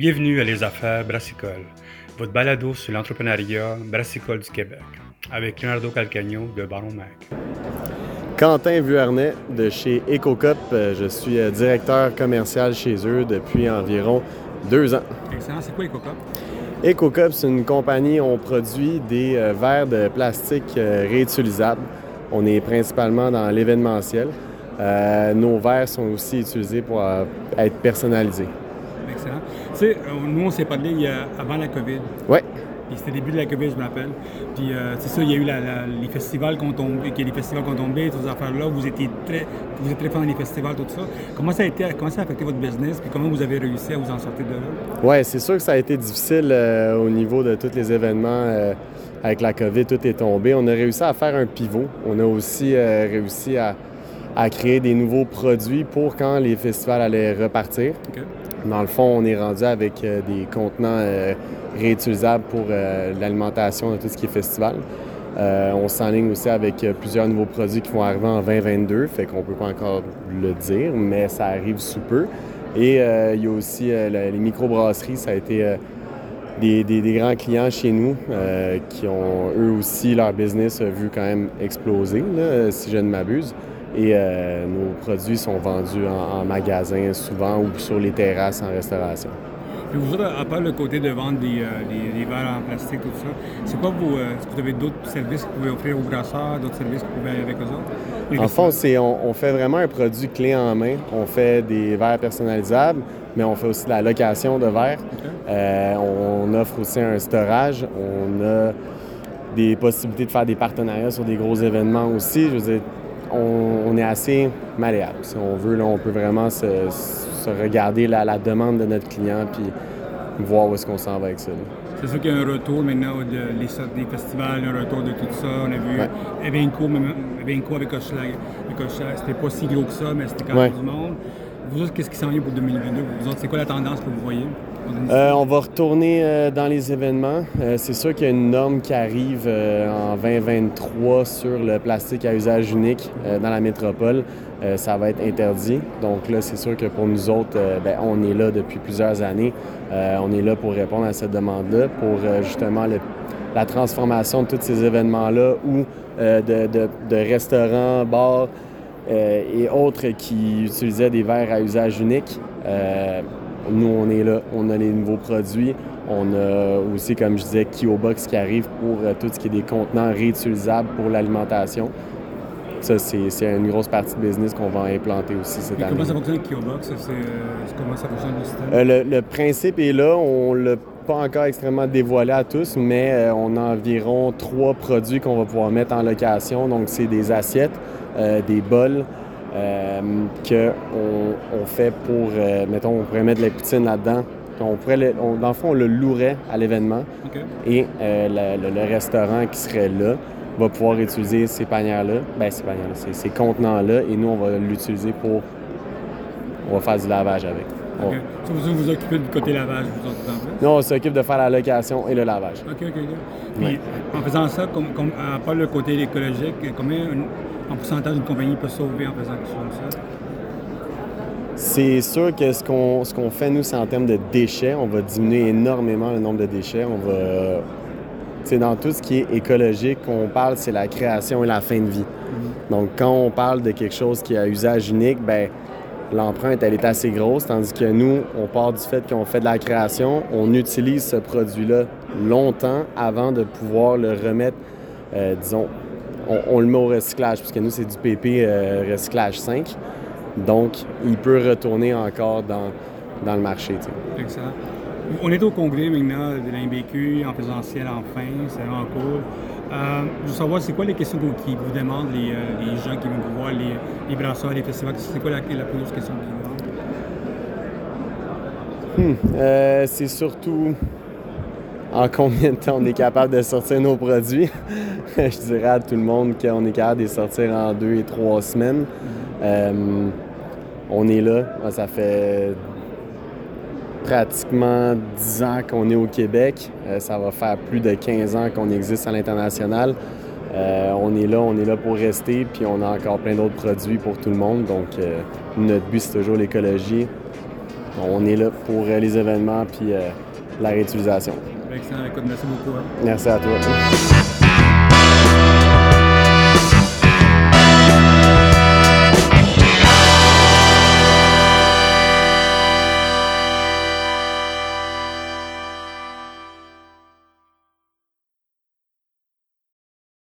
Bienvenue à Les Affaires Brassicole, votre balado sur l'entrepreneuriat brassicole du Québec, avec Leonardo Calcagno de Baron Mac. Quentin Vuarnet de chez EcoCup. Euh, Je suis euh, directeur commercial chez eux depuis environ deux ans. Excellent. C'est quoi EcoCup? EcoCup, c'est une compagnie, on produit des euh, verres de plastique euh, réutilisables. On est principalement dans l'événementiel. Euh, nos verres sont aussi utilisés pour être personnalisés. Excellent. Tu sais, euh, nous, on s'est parlé il y a- avant la COVID. Ouais. Puis c'était le début de la COVID, je me rappelle. Puis euh, c'est ça, il y a eu la- la- les festivals qui ont tombé, les festivals qui ont tombé, toutes ces affaires-là. Vous étiez très, vous êtes très fan des festivals, tout ça. Comment ça a été, comment ça a affecté votre business, puis comment vous avez réussi à vous en sortir de là? Oui, c'est sûr que ça a été difficile euh, au niveau de tous les événements. euh, avec la COVID, tout est tombé. On a réussi à faire un pivot. On a aussi réussi à, à créer des nouveaux produits pour quand les festivals allaient repartir. OK. Dans le fond, on est rendu avec euh, des contenants euh, réutilisables pour euh, l'alimentation de tout ce qui est festival. On s'enligne aussi avec plusieurs nouveaux produits qui vont arriver en 2022, fait qu'on peut pas encore le dire, mais ça arrive sous peu. Et il y a aussi le- les microbrasseries, ça a été des, grands clients chez nous qui ont eux aussi leur business vu quand même exploser, si je ne m'abuse. Et euh, nos produits sont vendus en, en magasin souvent ou sur les terrasses en restauration. Puis vous autres, à part le côté de vendre des, euh, des- des verres en plastique, tout ça, c'est quoi vos, euh, est-ce que vous avez d'autres services que vous pouvez offrir aux brasseurs, d'autres services que vous pouvez aller avec eux autres? Les En fond, c'est, on, on fait vraiment un produit clé en main. On fait des verres personnalisables, mais on fait aussi de la location de verres. On offre aussi un storage. On a des possibilités de faire des partenariats sur des gros événements aussi. Je veux dire, on, on est assez malléable. Si on veut, là, on peut vraiment se, se regarder la, la demande de notre client puis voir où est-ce qu'on s'en va avec ça. C'est sûr qu'il y a un retour maintenant de, des festivals, un retour de tout ça. On a vu Ouais. Evenco, même- Evenco avec Hochelag. C'était pas si gros que ça, mais c'était quand Ouais. même du monde. Vous autres, qu'est-ce qui s'en vient pour 2022? Vous autres, c'est quoi la tendance que vous voyez? Euh, on va retourner euh, dans les événements. Euh, c'est sûr qu'il y a une norme qui arrive en 2023 sur le plastique à usage unique dans la métropole. Ça va être interdit. Donc là, c'est sûr que pour nous autres, ben, on est là depuis plusieurs années. On est là pour répondre à cette demande-là, pour justement la transformation de tous ces événements-là ou de, de- restaurants, bars et autres qui utilisaient des verres à usage unique. Nous, on est là, on a les nouveaux produits. On a aussi, comme je disais, Kiobox qui arrive pour euh, tout ce qui est des contenants réutilisables pour l'alimentation. Ça, c'est une grosse partie de business qu'on va implanter aussi cette Et année. comment ça fonctionne avec Kiobox? Comment ça fonctionne le système? Euh, le, le principe est là. On l'a pas encore extrêmement dévoilé à tous, mais euh, on a environ trois produits qu'on va pouvoir mettre en location. Donc, c'est des assiettes, euh, des bols euh, que on, fait pour, euh, mettons, on pourrait mettre de la poutine là-dedans. On pourrait, le- on- dans le fond, on le louerait à l'événement et euh, le, restaurant qui serait là va pouvoir utiliser ces panières-là, ben ces panières-là, ces, ces contenants-là, et nous, on va l'utiliser pour... On va faire du lavage avec. On- OK. Ça, vous vous occupez du côté lavage, vous autres, en nous, on s'occupe de faire la location et le lavage. OK, OK, OK. Puis, Ouais. en faisant ça, comme, comme, à part le côté écologique, combien en pourcentage une compagnie peut sauver en faisant quelque chose comme ça? C'est sûr que ce qu'on ce qu'on fait, nous, c'est en termes de déchets. On va diminuer énormément le nombre de déchets. On va. C'est dans tout ce qui est écologique qu'on parle, c'est la création et la fin de vie. Donc, quand on parle de quelque chose qui est à usage unique, ben l'empreinte, elle est assez grosse, tandis que nous, on part du fait qu'on fait de la création, on utilise ce produit-là longtemps avant de pouvoir le remettre, euh, disons, on, on le met au recyclage, puisque nous, c'est du PP euh, recyclage 5. Donc, il peut retourner encore dans, dans le marché. tu sais. Excellent. On est au congrès maintenant de l'IMBQ en présentiel enfin, c'est vraiment cool. Euh, je veux savoir, c'est quoi les questions que- qui vous demandent les, euh, les gens qui viennent vous voir, les, les brasseurs, les festivals, c'est quoi la, la plus grosse question qu'ils vous demandent? Euh, c'est surtout en combien de temps on est capable de sortir nos produits. Je dirais à tout le monde qu'on est capable de les sortir en deux et trois semaines. Euh, on est là. Ça fait pratiquement 10 ans qu'on est au Québec. Euh, ça va faire plus de 15 ans qu'on existe à l'international. Euh, on est là, on est là pour rester, puis on a encore plein d'autres produits pour tout le monde. Donc, notre but, c'est toujours l'écologie, on est là pour les événements puis la réutilisation. Excellent, écoute, merci beaucoup. Hein. Merci à toi.